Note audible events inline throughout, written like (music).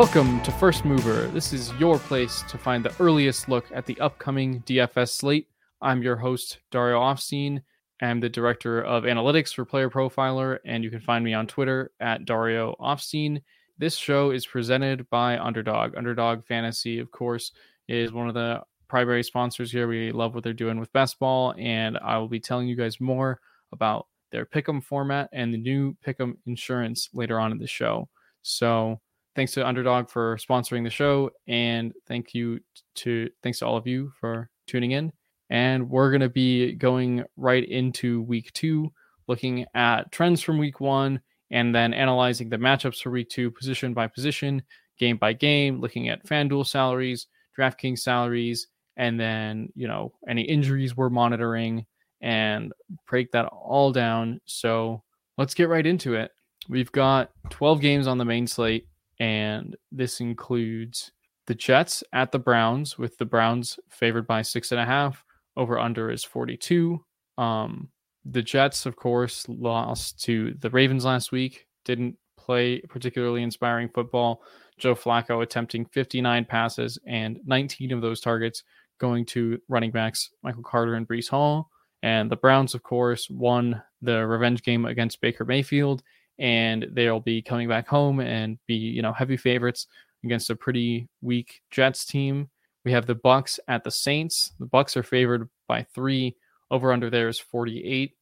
Welcome to First Mover. This is your place to find the earliest look at the upcoming DFS slate. I'm your host, Dario Offstein. I'm the director of analytics for Player Profiler, and you can find me on Twitter at Dario Offstein. This show is presented by Underdog. Underdog Fantasy, of course, is one of the primary sponsors here. We love what they're doing with best ball, and I will be telling you guys more about their pick'em format and the new pick'em insurance later on in the show. So, thanks to Underdog for sponsoring the show, and thank you to thanks to all of you for tuning in. And we're gonna be going right into week two, looking at trends from week one, and then analyzing the matchups for week two, position by position, game by game, looking at FanDuel salaries, DraftKings salaries, and then you know any injuries we're monitoring, and break that all down. So let's get right into it. We've got 12 games on the main slate and this includes the Jets at the Browns, with the Browns favored by six and a half. Over under is 42. Um, the Jets, of course, lost to the Ravens last week. Didn't play particularly inspiring football. Joe Flacco attempting 59 passes and 19 of those targets going to running backs Michael Carter and Breece Hall. And the Browns, of course, won the revenge game against Baker Mayfield and they'll be coming back home and be you know heavy favorites against a pretty weak Jets team. We have the Bucks at the Saints. The Bucks are favored by three. Over under there is 48.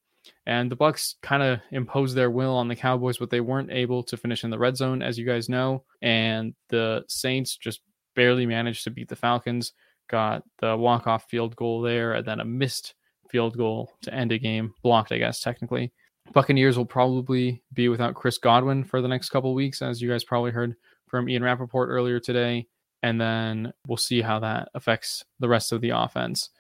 And the Bucks kind of imposed their will on the Cowboys, but they weren't able to finish in the red zone, as you guys know. And the Saints just barely managed to beat the Falcons. Got the walk-off field goal there, and then a missed field goal to end a game, blocked, I guess, technically. Buccaneers will probably be without Chris Godwin for the next couple weeks, as you guys probably heard from Ian Rapoport earlier today. And then we'll see how that affects the rest of the offense.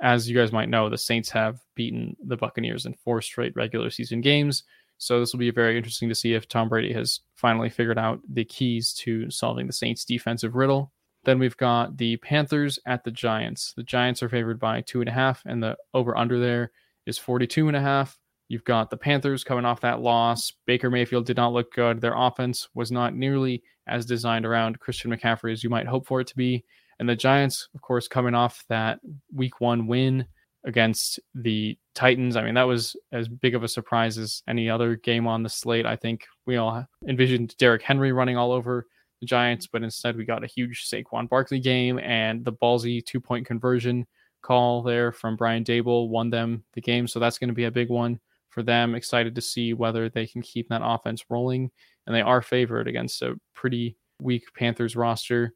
As you guys might know, the Saints have beaten the Buccaneers in four straight regular season games. So this will be very interesting to see if Tom Brady has finally figured out the keys to solving the Saints defensive riddle. Then we've got the Panthers at the Giants. The Giants are favored by two and a half, and the over under there is 42 and a half. You've got the Panthers coming off that loss. Baker Mayfield did not look good. Their offense was not nearly as designed around Christian McCaffrey as you might hope for it to be. And the Giants, of course, coming off that week one win against the Titans. I mean, that was as big of a surprise as any other game on the slate. I think we all envisioned Derrick Henry running all over the Giants, but instead we got a huge Saquon Barkley game and the ballsy two point conversion call there from Brian Daboll won them the game. So that's going to be a big one for them. Excited to see whether they can keep that offense rolling. And they are favored against a pretty weak Panthers roster.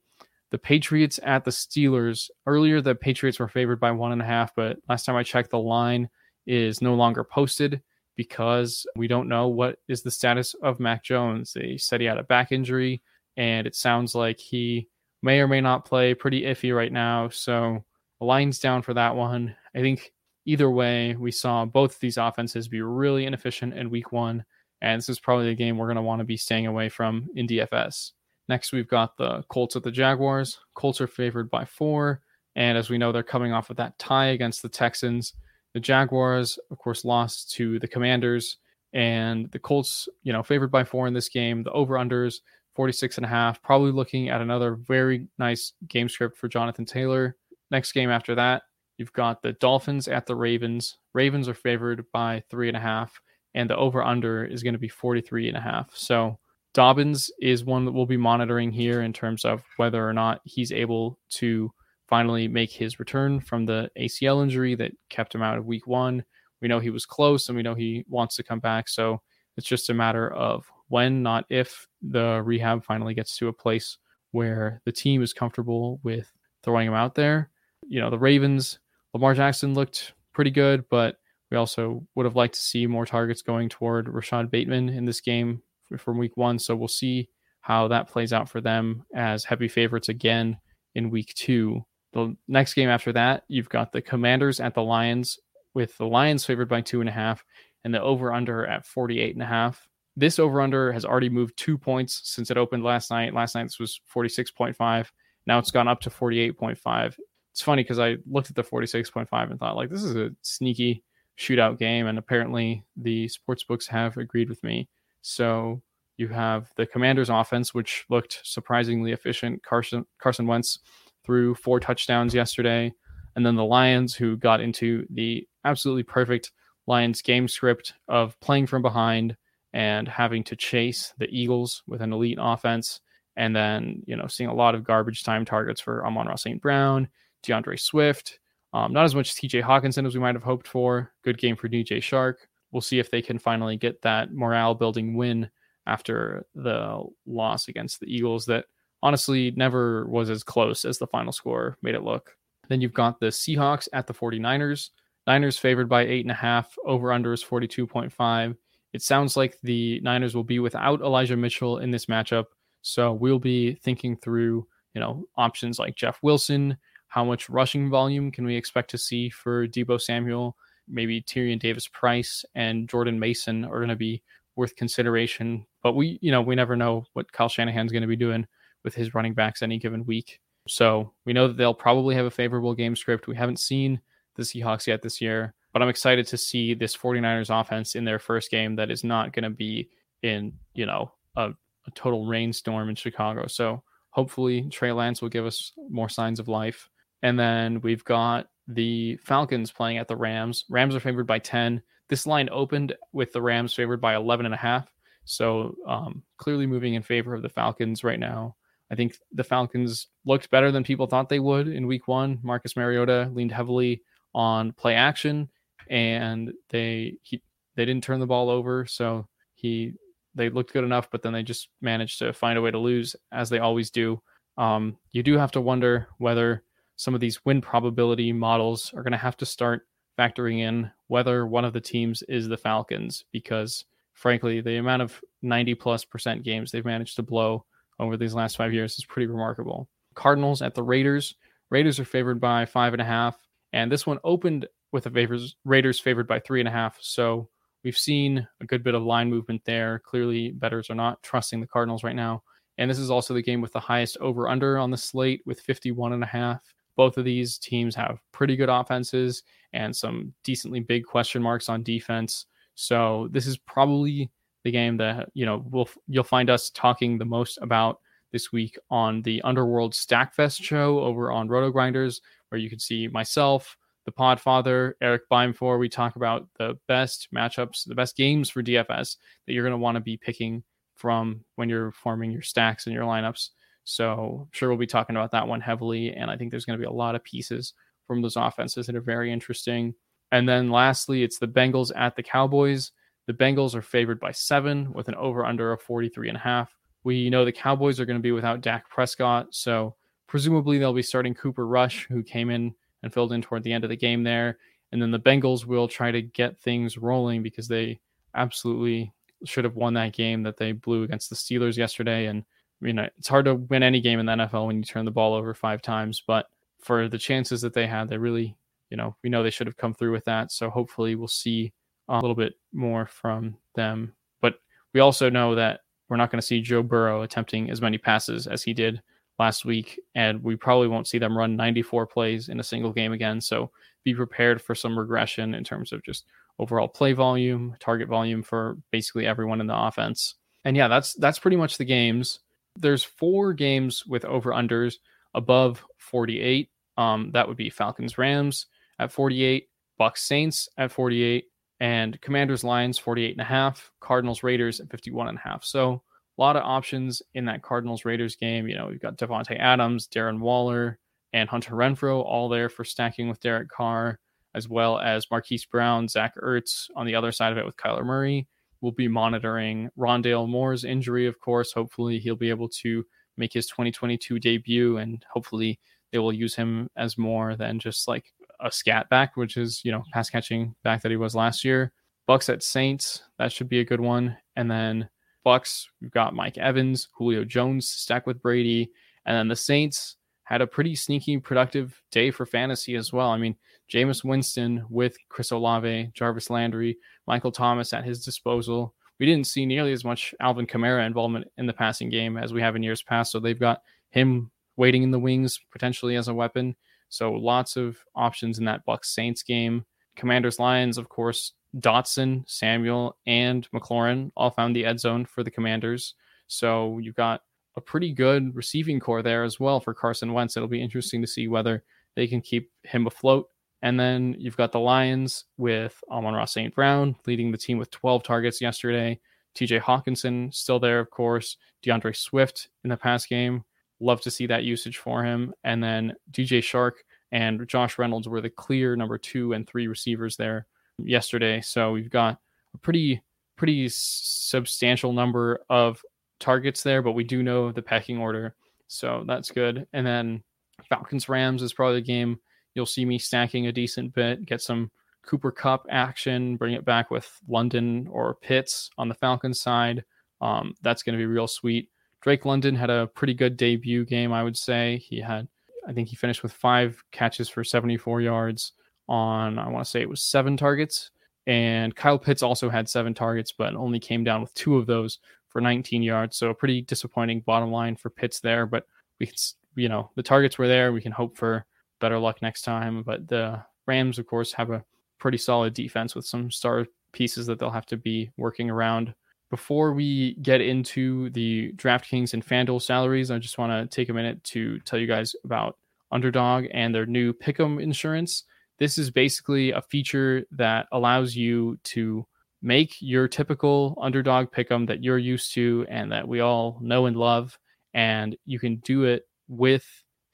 The Patriots at the Steelers. Earlier, the Patriots were favored by one and a half, but last time I checked, the line is no longer posted because we don't know what is the status of Mac Jones. They said he had a back injury, and it sounds like he may or may not play. Pretty iffy right now. So the line's down for that one. I think either way, we saw both these offenses be really inefficient in week one. And this is probably the game we're going to want to be staying away from in DFS. Next, we've got the Colts at the Jaguars. Colts are favored by four. And as we know, they're coming off of that tie against the Texans. The Jaguars, of course, lost to the Commanders. And the Colts, you know, favored by four in this game. The over unders, 46 and a half. Probably looking at another very nice game script for Jonathan Taylor. Next game after that, You've got the Dolphins at the Ravens. Ravens are favored by three and a half, and the over under is going to be 43 and a half. So Dobbins is one that we'll be monitoring here in terms of whether or not he's able to finally make his return from the ACL injury that kept him out of week one. We know he was close and we know he wants to come back. So it's just a matter of when, not if, the rehab finally gets to a place where the team is comfortable with throwing him out there. You know, the Ravens, Lamar Jackson looked pretty good, but we also would have liked to see more targets going toward Rashod Bateman in this game from week one. So we'll see how that plays out for them as heavy favorites again in week two. The next game after that, you've got the Commanders at the Lions, with the Lions favored by two and a half and the over under at 48 and a half. This over under has already moved two points since it opened last night. Last night this was 46.5. Now it's gone up to 48.5. It's funny because I looked at the 46.5 and thought, like, this is a sneaky shootout game. And apparently the sports books have agreed with me. So you have the Commanders offense, which looked surprisingly efficient. Carson Carson Wentz threw four touchdowns yesterday. And then the Lions, who got into the absolutely perfect Lions game script of playing from behind and having to chase the Eagles with an elite offense. And then, you know, seeing a lot of garbage time targets for Amon-Ra St. Brown, D'Andre Swift. Um, not as much TJ Hockenson as we might have hoped for. Good game for DJ Chark. We'll see if they can finally get that morale building win after the loss against the Eagles that honestly never was as close as the final score made it look. Then you've got the Seahawks at the 49ers. Niners favored by eight and a half. Over under is 42.5. It sounds like the Niners will be without Elijah Mitchell in this matchup. So we'll be thinking through, you know, options like Jeff Wilson. How much rushing volume can we expect to see for Deebo Samuel? Maybe Tyrion Davis Price and Jordan Mason are going to be worth consideration. But we, you know, we never know what Kyle Shanahan's going to be doing with his running backs any given week. So we know that they'll probably have a favorable game script. We haven't seen the Seahawks yet this year, but I'm excited to see this 49ers offense in their first game that is not going to be in, you know, a, a total rainstorm in Chicago. So hopefully Trey Lance will give us more signs of life. And then we've got the Falcons playing at the Rams. Rams are favored by 10. This line opened with the Rams favored by 11 and a half. So um, clearly moving in favor of the Falcons right now. I think the Falcons looked better than people thought they would in week one. Marcus Mariota leaned heavily on play action and they he they didn't turn the ball over. So he they looked good enough, but then they just managed to find a way to lose as they always do. Um, you do have to wonder whether some of these win probability models are going to have to start factoring in whether one of the teams is the Falcons because frankly, the amount of 90 plus percent games they've managed to blow over these last five years is pretty remarkable. Cardinals at the Raiders. Raiders are favored by five and a half, and this one opened with the Raiders favored by three and a half. So we've seen a good bit of line movement there. Clearly, bettors are not trusting the Cardinals right now. And this is also the game with the highest over under on the slate with 51 and a half. Both of these teams have pretty good offenses and some decently big question marks on defense. So this is probably the game that you know we'll you'll find us talking the most about this week on the Underworld Stackfest show over on Roto Grinders, where you can see myself, the Podfather, Erik Beimfohr. We talk about the best matchups, the best games for DFS that you're going to want to be picking from when you're forming your stacks and your lineups. So I'm sure we'll be talking about that one heavily, and I think there's going to be a lot of pieces from those offenses that are very interesting. And then lastly, it's the Bengals at the Cowboys. The Bengals are favored by seven with an over under of 43 and a half. We know the Cowboys are going to be without Dak Prescott. So presumably they'll be starting Cooper Rush, who came in and filled in toward the end of the game there. And then the Bengals will try to get things rolling because they absolutely should have won that game that they blew against the Steelers yesterday. And I mean, it's hard to win any game in the NFL when you turn the ball over five times, but for the chances that they had, they really you know, we know they should have come through with that. So hopefully we'll see um, a little bit more from them. But we also know that we're not going to see Joe Burrow attempting as many passes as he did last week. And we probably won't see them run 94 plays in a single game again. So be prepared for some regression in terms of just overall play volume, target volume for basically everyone in the offense. And yeah, that's that's pretty much the games. There's four games with over unders above 48. Um, that would be Falcons Rams, at 48, Bucks Saints at 48, and Commanders Lions 48 and a half, Cardinals Raiders at 51 and a half. So a lot of options in that Cardinals Raiders game. You know, we've got Davante Adams, Darren Waller, and Hunter Renfrow all there for stacking with Derek Carr. as well as Marquise Brown, Zach Ertz on the other side of it with Kyler Murray. We'll be monitoring Rondale Moore's injury, of course. Hopefully, he'll be able to make his 2022 debut, and hopefully, they will use him as more than just like a scat back, which is, you know, pass catching back that he was last year. Bucks at Saints, that should be a good one. And then Bucks, we've got Mike Evans, Julio Jones stacked with Brady. And then the Saints had a pretty sneaky, productive day for fantasy as well. I mean, Jameis Winston with Chris Olave, Jarvis Landry, Michael Thomas at his disposal. We didn't see nearly as much Alvin Kamara involvement in the passing game as we have in years past. So they've got him waiting in the wings potentially as a weapon. So lots of options in that Bucks Saints game. Commanders Lions, of course, Dotson, Samuel, and McLaurin all found the end zone for the Commanders. So you've got a pretty good receiving corps there as well for Carson Wentz. It'll be interesting to see whether they can keep him afloat. And then you've got the Lions with Amon-Ra St. Brown leading the team with 12 targets yesterday. TJ Hockenson still there, of course. D'Andre Swift in the past game. Love to see that usage for him. And then DJ Chark and Josh Reynolds were the clear number two and three receivers there yesterday. So we've got a pretty pretty substantial number of targets there, but we do know the pecking order. So that's good. And then Falcons Rams is probably the game you'll see me stacking a decent bit, get some Cooper Kupp action, bring it back with London or Pitts on the Falcons side. Um, that's going to be real sweet. Drake London had a pretty good debut game, I would say. He had, I think he finished with five catches for 74 yards on, I want to say it was seven targets. And Kyle Pitts also had seven targets, but only came down with two of those for 19 yards. So a pretty disappointing bottom line for Pitts there. But we can, you know, the targets were there. We can hope for better luck next time. But the Rams, of course, have a pretty solid defense with some star pieces that they'll have to be working around before we get into the DraftKings and FanDuel salaries, I just want to take a minute to tell you guys about Underdog and their new Pick'em insurance. This is basically a feature that allows you to make your typical underdog pick'em that you're used to and that we all know and love, and you can do it with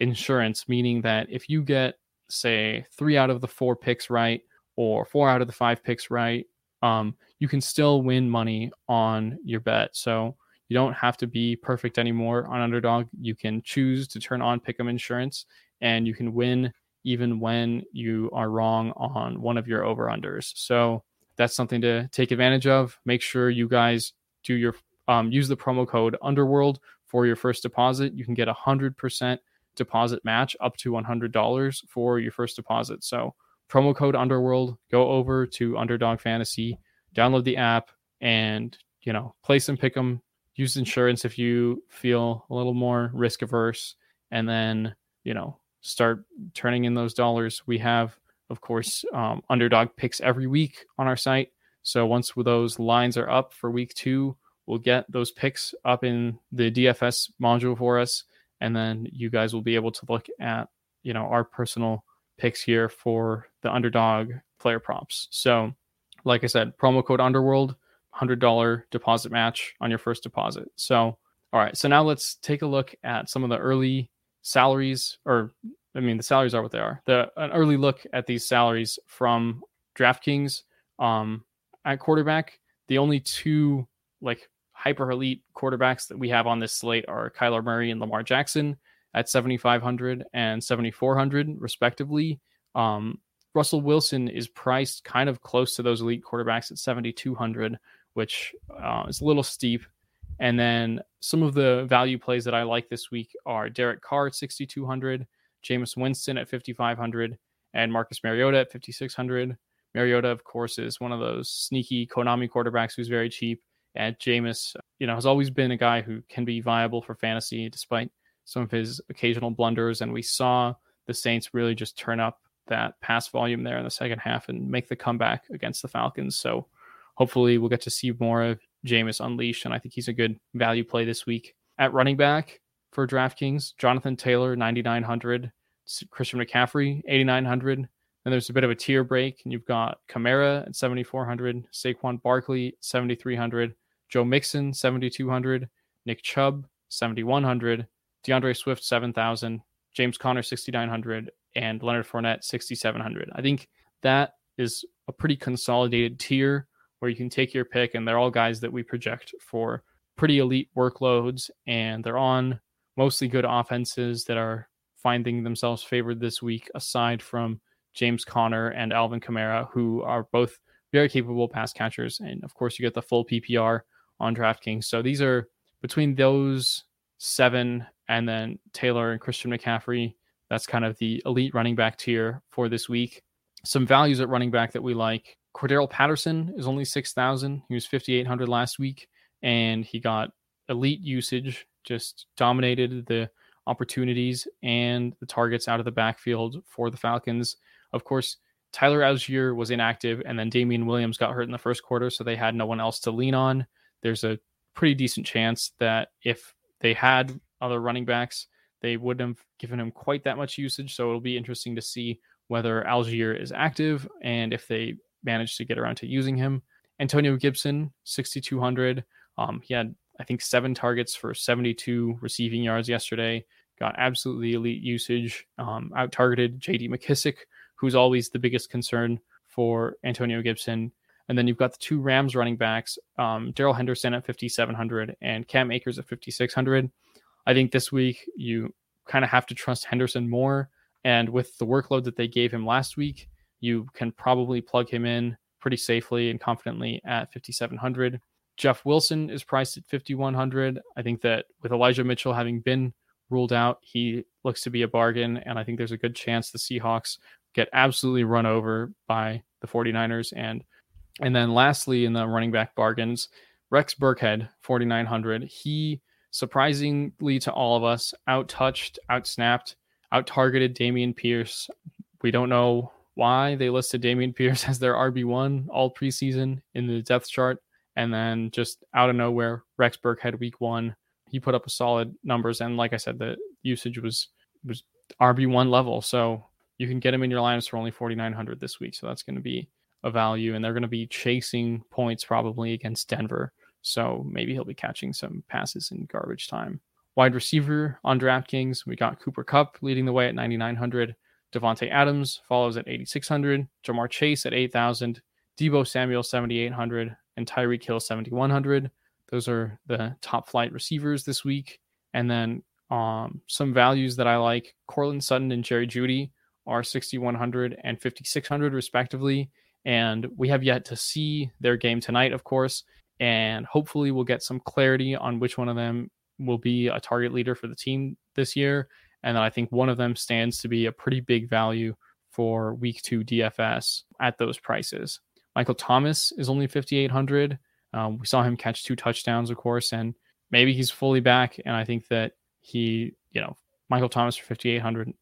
insurance, meaning that if you get, say, three out of the four picks right, or four out of the five picks right, um, you can still win money on your bet. So you don't have to be perfect anymore on underdog. You can choose to turn on Pick'em Insurance and you can win even when you are wrong on one of your over unders. So that's something to take advantage of. Make sure you guys do your um, use the promo code Underworld for your first deposit. You can get a hundred percent deposit match up to one hundred dollars for your first deposit. So promo code Underworld. Go over to Underdog Fantasy download the app and you know play some pick 'em use insurance if you feel a little more risk averse and then you know start turning in those dollars we have of course um, underdog picks every week on our site so once those lines are up for week two we'll get those picks up in the dfs module for us and then you guys will be able to look at you know our personal picks here for the underdog player props so like I said, promo code Underworld, $100 deposit match on your first deposit. So, all right. So now let's take a look at some of the early salaries, or I mean, the salaries are what they are. The an early look at these salaries from DraftKings um, at quarterback. The only two like hyper elite quarterbacks that we have on this slate are Kyler Murray and Lamar Jackson at 7,500 and 7,400 respectively. Um, Russell Wilson is priced kind of close to those elite quarterbacks at 7,200, which uh, is a little steep. And then some of the value plays that I like this week are Derek Carr at 6,200, Jameis Winston at 5,500, and Marcus Mariota at 5,600. Mariota, of course, is one of those sneaky Konami quarterbacks who's very cheap. And Jameis, you know, has always been a guy who can be viable for fantasy despite some of his occasional blunders. And we saw the Saints really just turn up that pass volume there in the second half and make the comeback against the Falcons. So hopefully we'll get to see more of Jameis unleashed, and I think he's a good value play this week. At running back for DraftKings, Jonathan Taylor, 9,900. Christian McCaffrey, 8,900. And there's a bit of a tier break, and you've got Kamara at 7,400, Saquon Barkley, 7,300, Joe Mixon, 7,200, Nick Chubb, 7,100, D'Andre Swift, 7,000, James Conner, 6,900, and Leonard Fournette 6700. I think that is a pretty consolidated tier where you can take your pick, and they're all guys that we project for pretty elite workloads, and they're on mostly good offenses that are finding themselves favored this week, aside from James Conner and Alvin Kamara, who are both very capable pass catchers. And of course, you get the full PPR on DraftKings. So these are between those seven and then Taylor and Christian McCaffrey. That's kind of the elite running back tier for this week. Some values at running back that we like. Cordarrelle Patterson is only 6,000. He was 5,800 last week, and he got elite usage, just dominated the opportunities and the targets out of the backfield for the Falcons. Of course, Tyler Allgeier was inactive, and then Damien Williams got hurt in the first quarter, so they had no one else to lean on. There's a pretty decent chance that if they had other running backs, they wouldn't have given him quite that much usage. So it'll be interesting to see whether Allgeier is active and if they manage to get around to using him. Antonio Gibson, 6,200. Um, he had, I think, seven targets for 72 receiving yards yesterday. Got absolutely elite usage. Um, out targeted JD McKissic, who's always the biggest concern for Antonio Gibson. And then you've got the two Rams running backs, um, Darrell Henderson at 5,700 and Cam Akers at 5,600. I think this week you kind of have to trust Henderson more. And with the workload that they gave him last week, you can probably plug him in pretty safely and confidently at 5,700. Jeff Wilson is priced at 5,100. I think that with Elijah Mitchell having been ruled out, he looks to be a bargain. And I think there's a good chance the Seahawks get absolutely run over by the 49ers. And and then lastly, in the running back bargains, Rex Burkhead, 4,900. He surprisingly to all of us, out touched, out snapped, out targeted Dameon Pierce. We don't know why they listed Dameon Pierce (laughs) as their RB1 all preseason in the depth chart. And then just out of nowhere, Rex Burkhead week one, he put up a solid numbers. And like I said, the usage was was RB1 level. So you can get him in your lineups for only 4,900 this week. So that's going to be a value. And they're going to be chasing points probably against Denver. So maybe he'll be catching some passes in garbage time. Wide receiver on DraftKings, we got Cooper Kupp leading the way at 9,900. Davante Adams follows at 8,600. Ja'Marr Chase at 8,000. Deebo Samuel 7,800 and Tyreek Hill 7,100. Those are the top flight receivers this week. And then um, some values that I like: Courtland Sutton and Jerry Jeudy are 6,100 and 5,600 respectively. And we have yet to see their game tonight, of course and hopefully we'll get some clarity on which one of them will be a target leader for the team this year. And I think one of them stands to be a pretty big value for week two DFS at those prices. Michael Thomas is only 5,800. Um, we saw him catch two touchdowns, of course, and maybe he's fully back. And I think that he, you know, Michael Thomas for 5,800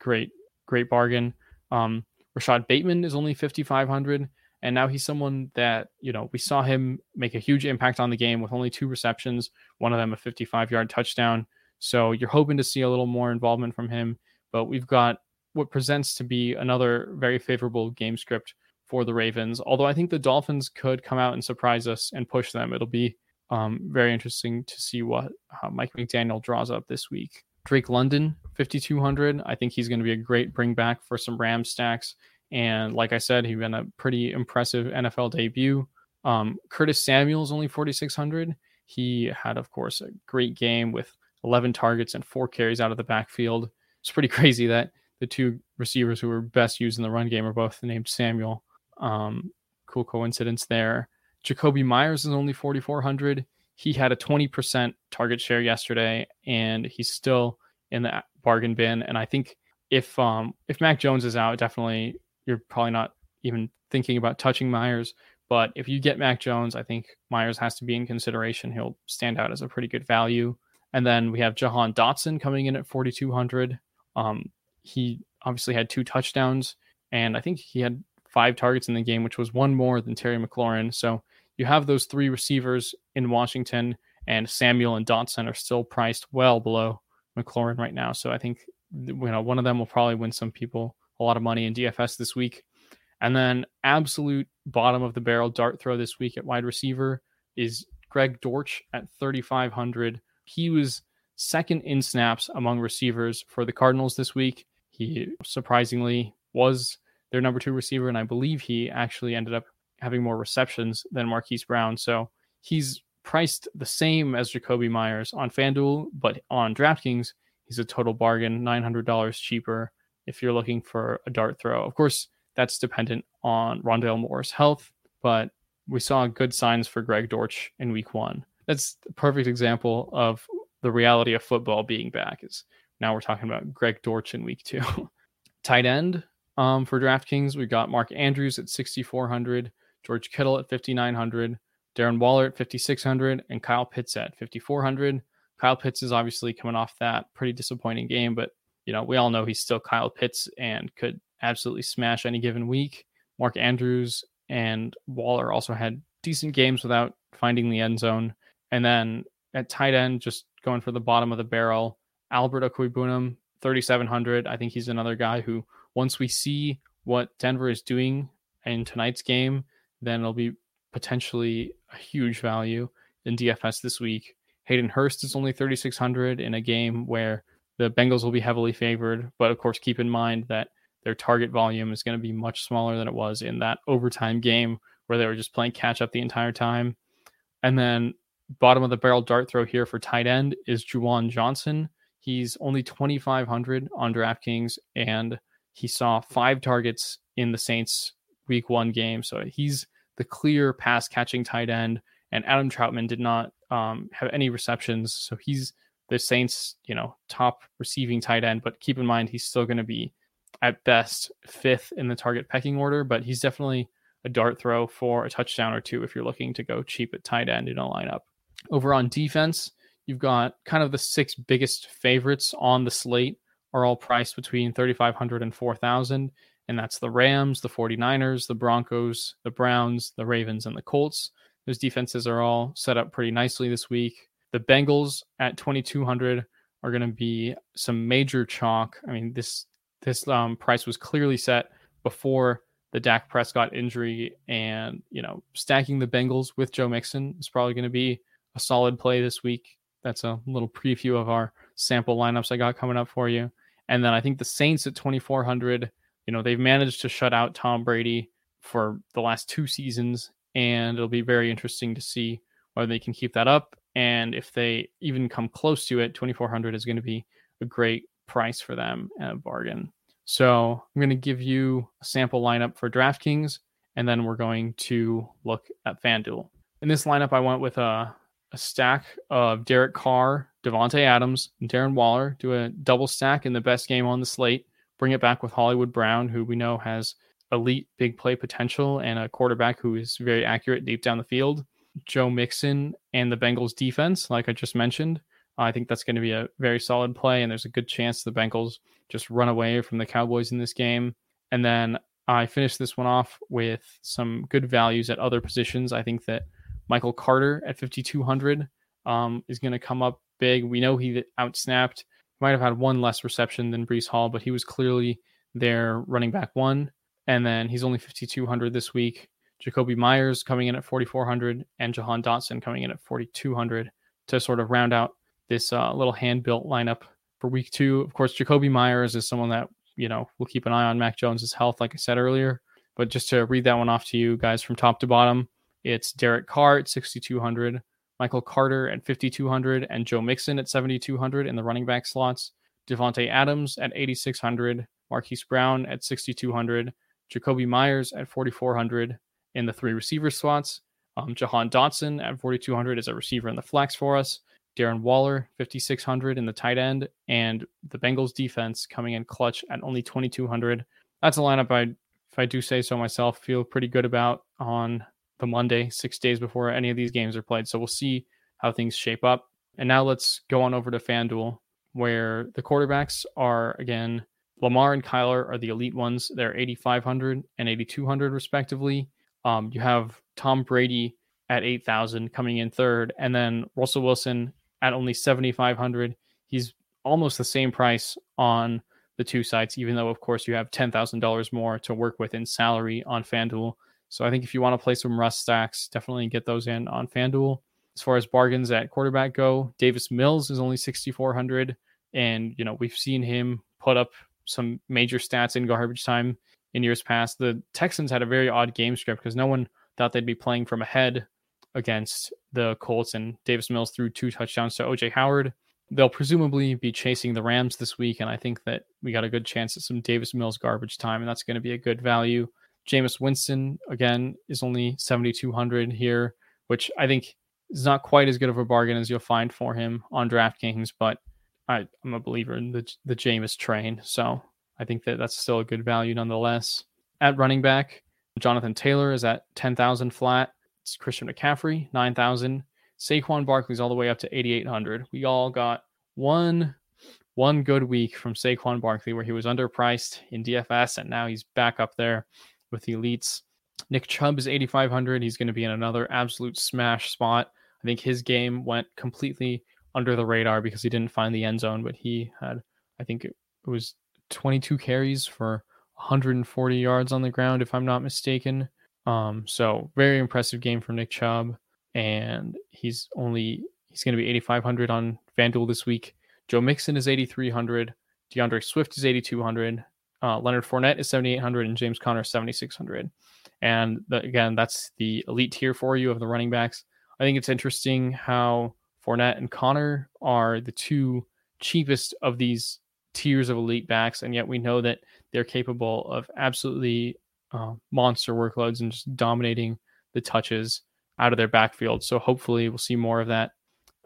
great, great bargain. Um, Rashod Bateman is only 5,500. And now he's someone that, you know, we saw him make a huge impact on the game with only two receptions, one of them a 55 yard touchdown. So you're hoping to see a little more involvement from him. But we've got what presents to be another very favorable game script for the Ravens. Although I think the Dolphins could come out and surprise us and push them. It'll be um, very interesting to see what uh, Mike McDaniel draws up this week. Drake London, 5,200. I think he's going to be a great bring back for some Ram stacks. And like I said, he had a pretty impressive NFL debut. Um, Curtis Samuel is only 4,600. He had, of course, a great game with 11 targets and four carries out of the backfield. It's pretty (laughs) crazy that the two receivers who were best used in the run game are both named Samuel. Um, cool coincidence there. Jakobi Meyers is only 4,400. He had a 20% target share yesterday, and he's still in the bargain bin. And I think if um, if Mac Jones is out, definitely you're probably not even thinking about touching Meyers. But if you get Mac Jones, I think Meyers has to be in consideration. He'll stand out as a pretty good value. And then we have Jahan Dotson coming in at 4,200. Um, he obviously had two touchdowns, and I think he had five targets in the game, which was one more than Terry McLaurin. So you have those three receivers in Washington, and Samuel and Dotson are still priced well below McLaurin right now. So I think you know one of them will probably win some people a lot of money in DFS this week. And then absolute bottom of the barrel dart throw this week at wide receiver is Greg Dortch at 3,500. He was second in snaps among receivers for the Cardinals this week. He surprisingly was their number two receiver, and I believe he actually ended up having more receptions than Marquise Brown. So he's priced the same as Jakobi Meyers on FanDuel, but on DraftKings, he's a total bargain, $900 cheaper if you're looking for a dart throw. Of course, that's dependent on Rondale Moore's health, but we saw good signs for Greg Dortch in week one. That's a perfect example of the reality of football being back is now we're talking about Greg Dortch in week two. (laughs) Tight end um, for DraftKings, We've got Mark Andrews at 6,400, George Kittle at 5,900, Darren Waller at 5,600, and Kyle Pitts at 5,400. Kyle Pitts is obviously coming off that pretty disappointing game, but you know we all know he's still Kyle Pitts and could absolutely smash any given week. Mark Andrews and Waller also had decent games without finding the end zone. And then at tight end, just going for the bottom of the barrel, Albert Okwuegbunam, 3,700. I think he's another guy who, once we see what Denver is doing in tonight's game, then it'll be potentially a huge value in DFS this week. Hayden Hurst is only 3,600 in a game where the Bengals will be heavily favored. But of course, keep in mind that their target volume is going to be much smaller than it was in that overtime game where they were just playing catch up the entire time. And then bottom of the barrel dart throw here for tight end is Juwan Johnson. He's only 2,500 on DraftKings, and he saw five targets in the Saints week one game. So he's the clear pass catching tight end. And Adam Trautman did not um, have any receptions. So he's the Saints, you know, top receiving tight end. But keep in mind, he's still going to be at best fifth in the target pecking order, but he's definitely a dart throw for a touchdown or two if you're looking to go cheap at tight end in a lineup. Over on defense, you've got kind of the six biggest favorites on the slate are all priced between 3500 and 4000 and that's the Rams, the 49ers, the Broncos, the Browns, the Ravens and the Colts. Those defenses are all set up pretty nicely this week. The Bengals at 2200 are going to be some major chalk. I mean, this this um, price was clearly set before the Dak Prescott injury, and you know, stacking the Bengals with Joe Mixon is probably going to be a solid play this week. That's a little preview of our sample lineups I got coming up for you. And then I think the Saints at 2400, you know, they've managed to shut out Tom Brady for the last two seasons, and it'll be very interesting to see whether they can keep that up. And if they even come close to it, 2400 is going to be a great price for them and a bargain. So I'm going to give you a sample lineup for DraftKings, and then we're going to look at FanDuel. In this lineup, I went with a, a stack of Derek Carr, Davante Adams, and Darren Waller. Do a double stack in the best game on the slate. Bring it back with Hollywood Brown, who we know has elite big play potential and a quarterback who is very accurate deep down the field. Joe Mixon and the Bengals defense, like I just mentioned. I think that's going to be a very solid play, and there's a good chance the Bengals just run away from the Cowboys in this game. And then I finished this one off with some good values at other positions. I think that Michael Carter at 5,200 um, is going to come up big. We know he outsnapped, might have had one less reception than Breece Hall, but he was clearly their running back one. And then he's only 5,200 this week. Jakobi Meyers coming in at 4,400 and Jahan Dotson coming in at 4,200 to sort of round out this uh, little hand built lineup for week two. Of course, Jakobi Meyers is someone that, you know, we'll keep an eye on Mac Jones's health, like I said earlier. But just to read that one off to you guys from top to bottom, it's Derek Carr at 6,200, Michael Carter at 5,200, and Joe Mixon at 7,200 in the running back slots. Davante Adams at 8,600, Marquise Brown at 6,200, Jakobi Meyers at 4,400 in the three receiver slots. Um, Jahan Dotson at 4,200 is a receiver in the flex for us. Darren Waller, 5,600 in the tight end, and the Bengals defense coming in clutch at only 2,200. That's a lineup I, if I do say so myself, feel pretty good about on the Monday, six days before any of these games are played. So we'll see how things shape up. And now let's go on over to FanDuel, where the quarterbacks are again Lamar and Kyler are the elite ones. They're 8,500 and 8,200 respectively. Um, you have Tom Brady at 8,000 coming in third, and then Russell Wilson at only 7500 he's almost the same price on the two sites even though of course you have $10,000 more to work with in salary on FanDuel so I think if you want to play some Russ stacks definitely get those in on FanDuel as far as bargains at quarterback go Davis Mills is only 6400 and you know we've seen him put up some major stats in garbage time in years past. The Texans had a very odd game script because no one thought they'd be playing from ahead against the Colts, and Davis Mills threw two touchdowns to OJ Howard. They'll presumably be chasing the Rams this week, and I think that we got a good chance at some Davis Mills garbage time, and that's going to be a good value. Jameis Winston, again, is only 7,200 here, which I think is not quite as good of a bargain as you'll find for him on DraftKings, but I, am a believer in the, the Jameis train. So I think that that's still a good value nonetheless. At running back, Jonathan Taylor is at 10,000 flat. It's Christian McCaffrey, 9,000. Saquon Barkley's all the way up to 8,800. We all got one one good week from Saquon Barkley where he was underpriced in DFS, and now he's back up there with the elites. Nick Chubb is 8,500. He's going to be in another absolute smash spot. I think his game went completely under the radar because he didn't find the end zone, but he had, I think it was 22 carries for 140 yards on the ground, if I'm not mistaken. Um, so very impressive game from Nick Chubb, and he's only he's going to be 8,500 on FanDuel this week. Joe Mixon is 8,300. D'Andre Swift is 8,200. Uh, Leonard Fournette is 7,800, and James Conner 7,600. And the, again, that's the elite tier for you of the running backs. I think it's interesting how Fournette and Conner are the two cheapest of these tiers of elite backs, and yet we know that they're capable of absolutely uh, monster workloads and just dominating the touches out of their backfield. So hopefully we'll see more of that.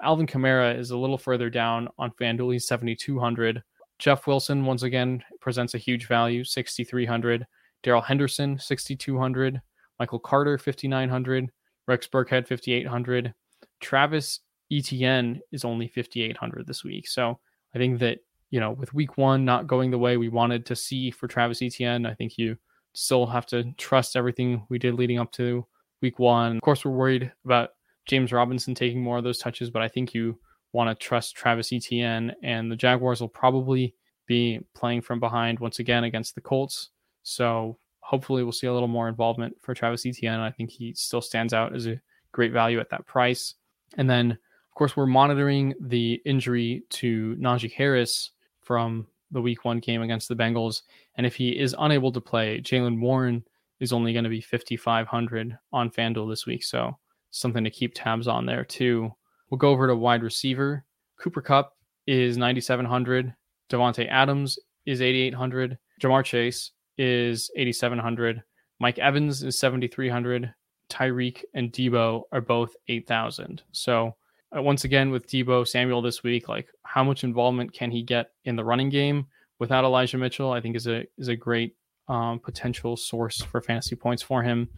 Alvin Kamara is a little further down on FanDuel. He's 7,200. Jeff Wilson, once again, presents a huge value, 6,300. Darrell Henderson, 6,200. Michael Carter, 5,900. Rex Burkhead, 5,800. Travis Etienne is only 5,800 this week. So I think that you know, with week one not going the way we wanted to see for Travis Etienne, I think you still have to trust everything we did leading up to week one. Of course, we're worried about James Robinson taking more of those touches, but I think you want to trust Travis Etienne, and the Jaguars will probably be playing from behind once again against the Colts. So hopefully, we'll see a little more involvement for Travis Etienne. I think he still stands out as a great value at that price. And then, of course, we're monitoring the injury to Najee Harris from the week one game against the Bengals. And if he is unable to play, Jaylen Warren is only going to be 5,500 on FanDuel this week. So something to keep tabs on there too. We'll go over to wide receiver. Cooper Kupp is 9,700. Davante Adams is 8,800. Ja'Marr Chase is 8,700. Mike Evans is 7,300. Tyreek and Deebo are both 8,000. So uh, once again with Deebo Samuel this week, like how much involvement can he get in the running game without Elijah Mitchell? I think is a is a great um, potential source for fantasy points for him.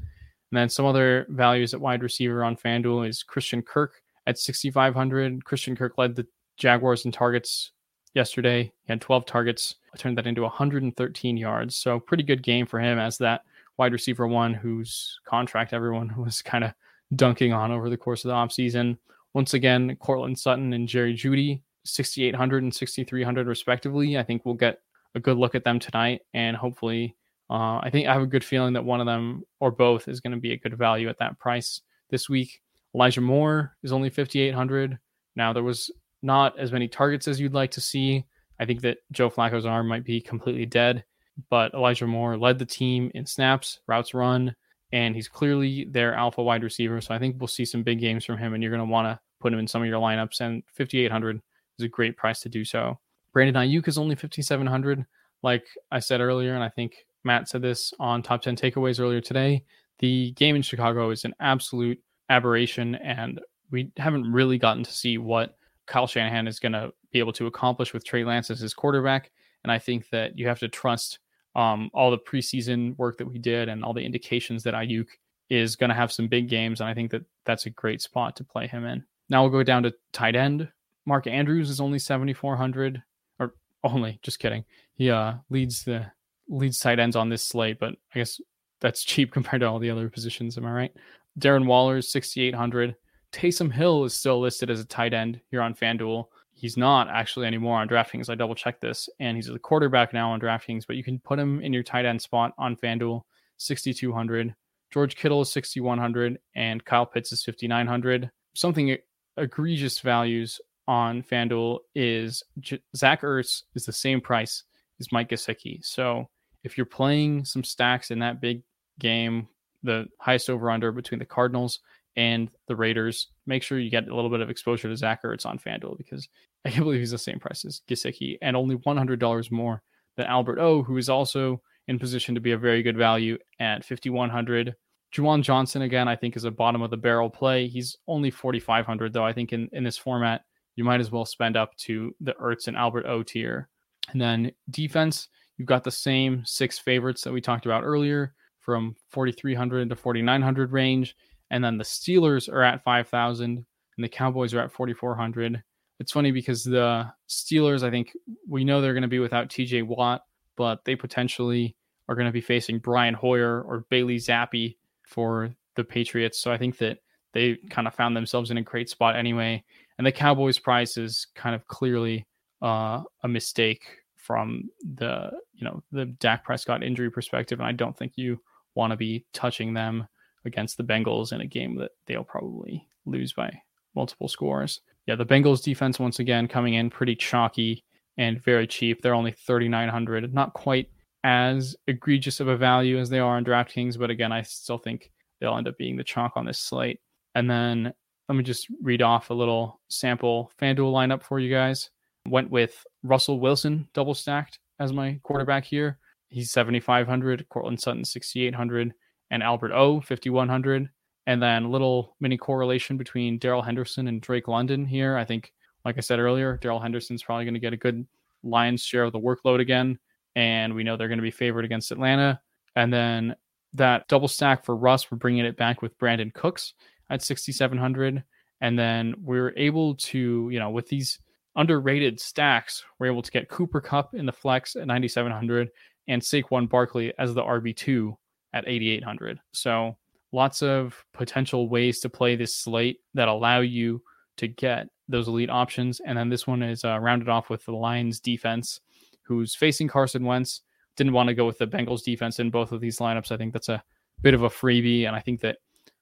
And then some other values at wide receiver on FanDuel is Christian Kirk at 6,500. Christian Kirk led the Jaguars in targets yesterday. He had 12 targets. I turned that into 113 yards. So pretty good game for him as that wide receiver one whose contract everyone (laughs) was kind of dunking on over the course of the offseason. Once again, Courtland Sutton and Jerry Jeudy, 6,800 and 6,300 respectively. I think we'll get a good look at them tonight, and hopefully, uh, I think I have a good feeling that one of them or both is going to be a good value at that price this week. Elijah Moore is only 5,800. Now there was not as many targets as you'd like to see. I think that Joe Flacco's arm might be completely dead, but Elijah Moore led the team in snaps, routes run, and he's clearly their alpha wide receiver. So I think we'll see some big games from him, and you're going to want to put him in some of your lineups. And 5,800 is a great price to do so. Brandon Aiyuk is only 5,700. Like I said earlier, and I think Matt said this on top 10 takeaways earlier today. The game in Chicago is an absolute aberration, and we haven't really gotten to see what Kyle Shanahan is going to be able to accomplish with Trey Lance as his quarterback. And I think that you have to trust um, all the preseason work that we did and all the indications that Aiyuk is going to have some big games. And I think that that's a great spot to play him in. Now we'll go down to tight end. Mark Andrews is only 7,400 or only just kidding. He uh, leads the leads tight ends on this slate, but I guess that's (laughs) cheap compared to all the other positions. Am I right? Darren Waller is 6,800. Taysom Hill is still listed as a tight end here on FanDuel. He's not actually anymore on DraftKings. I double checked this, and he's a quarterback now on DraftKings, but you can put him in your tight end spot on FanDuel, 6,200. George Kittle is 6,100, and Kyle Pitts is 5,900. Something egregious values on FanDuel is J- Zach Ertz is the same price as Mike Gesicki. So if you're playing some stacks in that big game, the highest over under between the Cardinals and the Raiders, make sure you get a little bit of exposure to Zach Ertz on FanDuel because (laughs) I can't believe he's the same price as Gesicki and only $100 more than Albert O, who is also in position to be a very good value at 5,100. Juwan Johnson, again, I think is a bottom of the barrel play. He's only 4,500, though. I think in, in this format, you might as well spend up to the Ertz and Albert O tier. And then defense, you've got the same six favorites that we talked about earlier from 4,300 to 4,900 range. And then the Steelers are at 5,000 and the Cowboys are at 4,400. It's funny because the Steelers, I think we know they're going to be without TJ Watt, but they potentially are going to be facing Brian Hoyer or Bailey Zappe for the Patriots. So I think that they kind of found themselves in a great spot anyway. And the Cowboys price is kind of clearly uh, a mistake from the you know the Dak Prescott injury perspective, and I don't think you want to be touching them against the Bengals in a game that they'll probably lose by multiple scores. Yeah, the Bengals defense once again coming in pretty chalky and very cheap. They're only 3900, not quite as egregious of a value as they are on DraftKings, but again, I still think they'll end up being the chalk on this slate. And then let me just read off a little sample FanDuel lineup for you guys. Went with Russell Wilson double stacked as my quarterback here. He's 7,500, Courtland Sutton 6,800, and Albert O 5,100. And then a little mini correlation between Darrell Henderson and Drake London here. I think, like I said earlier, Darrell Henderson's probably going to get a good lion's share of the workload again. And we know they're going to be favored against Atlanta. And then that double stack for Russ, we're bringing it back with Brandin Cooks at 6,700. And then we're able to, you know, with these underrated stacks, we're able to get Cooper Kupp in the flex at 9,700 and Saquon Barkley as the RB2 at 8,800. So lots of potential ways to play this slate that allow you to get those elite options. And then this one is uh, rounded off with the Lions defense, who's facing Carson Wentz. Didn't want to go with the Bengals defense in both of these lineups. I think that's a bit of a freebie. And I think that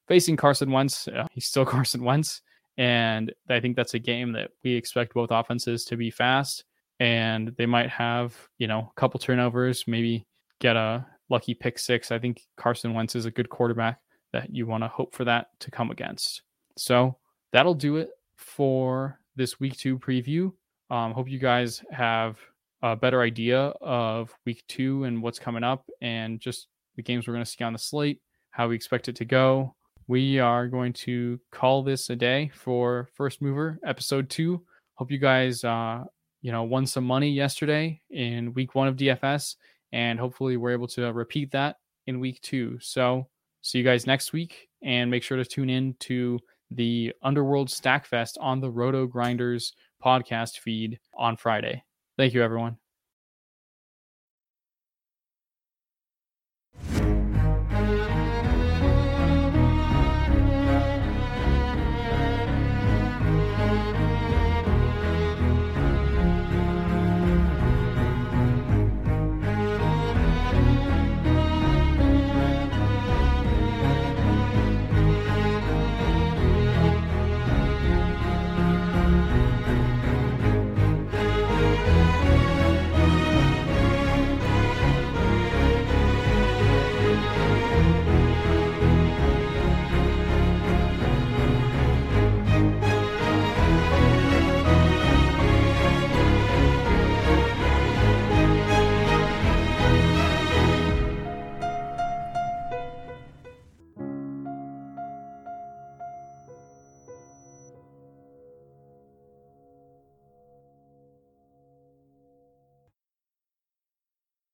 facing Carson Wentz, uh, he's still (laughs) Carson Wentz. And I think that's a game that we expect both offenses to be fast and they might have, you know, a couple turnovers, maybe get a lucky pick six. I think Carson Wentz is a good quarterback that you want to hope for that to come against. So that'll do it for this week two preview. Um, hope you guys have a better idea of week two and what's coming up and just the games we're going to see on the slate, how we expect it to go we are going to call this a day for First Mover episode two. Hope you guys, uh, you know, won some money yesterday in week one of DFS, and hopefully we're able to uh, repeat that in week two. So, see you guys next week, and make sure to tune in to the Underworld Stackfest on the RotoGrinders podcast feed on Friday. Thank you, everyone.